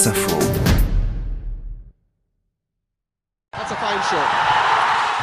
France Info.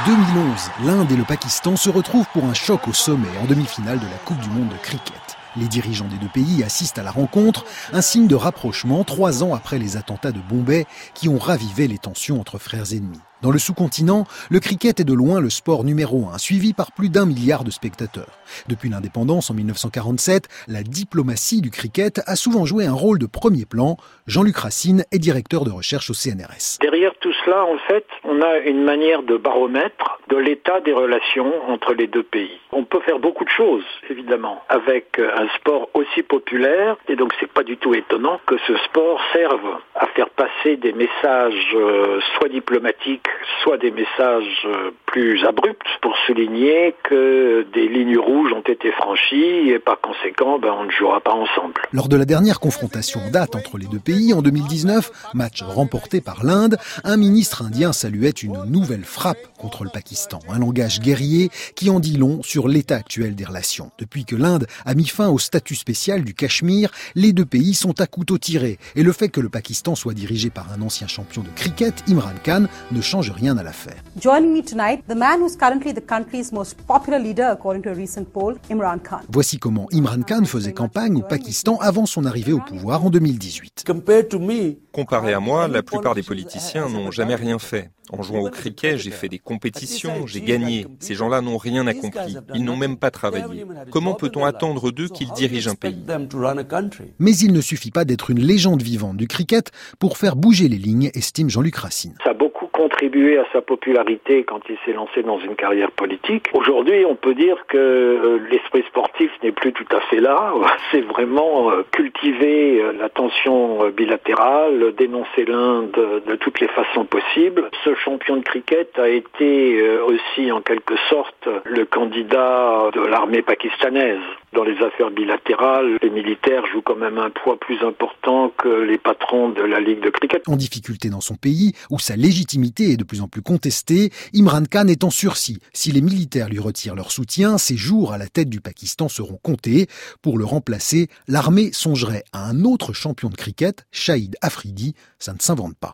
2011, l'Inde et le Pakistan se retrouvent pour un choc au sommet en demi-finale de la Coupe du Monde de cricket. Les dirigeants des deux pays assistent à la rencontre, un signe de rapprochement trois ans après les attentats de Bombay qui ont ravivé les tensions entre frères ennemis. Dans le sous-continent, le cricket est de loin le sport numéro un, suivi par plus d'un milliard de spectateurs. Depuis l'indépendance en 1947, la diplomatie du cricket a souvent joué un rôle de premier plan. Jean-Luc Racine est directeur de recherche au CNRS. Derrière tout cela, en fait, on a une manière de baromètre de l'état des relations entre les deux pays. On peut faire beaucoup de choses, évidemment, avec un sport aussi populaire, et donc c'est pas du tout étonnant que ce sport serve à faire passer des messages euh, soit diplomatiques soit des messages euh, plus abrupts pour souligner que des lignes rouges ont été franchies et par conséquent, ben, on ne jouera pas ensemble. Lors de la dernière confrontation date entre les deux pays en 2019, match remporté par l'Inde, un ministre indien saluait une nouvelle frappe contre le Pakistan, un langage guerrier qui en dit long sur l'état actuel des relations. Depuis que l'Inde a mis fin au statut spécial du Cachemire, les deux pays sont à couteau tiré et le fait que le Pakistan soit dirigé par un ancien champion de cricket, Imran Khan, ne change change rien à l'affaire. Joining me tonight, the man who's currently the country's most popular leader according to a recent poll, Imran Khan. Voici comment Imran Khan faisait campagne au Pakistan avant son arrivée au pouvoir en 2018. Comparé à moi, la plupart des politiciens n'ont jamais rien fait. En jouant au cricket, j'ai fait des compétitions, j'ai gagné. Ces gens-là n'ont rien accompli. Ils n'ont même pas travaillé. Comment peut-on attendre d'eux qu'ils dirigent un pays Mais il ne suffit pas d'être une légende vivante du cricket pour faire bouger les lignes, estime Jean-Luc Racine. Ça a beaucoup contribué à sa popularité quand il s'est lancé dans une carrière politique. Aujourd'hui, on peut dire que euh, l'esprit sportif n'est plus tout à fait là. C'est vraiment euh, cultiver euh, la tension bilatérale, dénoncer l'Inde de toutes les façons possibles. Ce champion de cricket a été aussi en quelque sorte le candidat de l'armée pakistanaise. Dans les affaires bilatérales, les militaires jouent quand même un poids plus important que les patrons de la Ligue de cricket. En difficulté dans son pays, où sa légitimité est de plus en plus contestée, Imran Khan est en sursis. Si les militaires lui retirent leur soutien, ses jours à la tête du Pakistan seront comptés. Pour le remplacer, l'armée songerait à un autre champion de cricket, Shahid Afridi. Ça ne s'invente pas.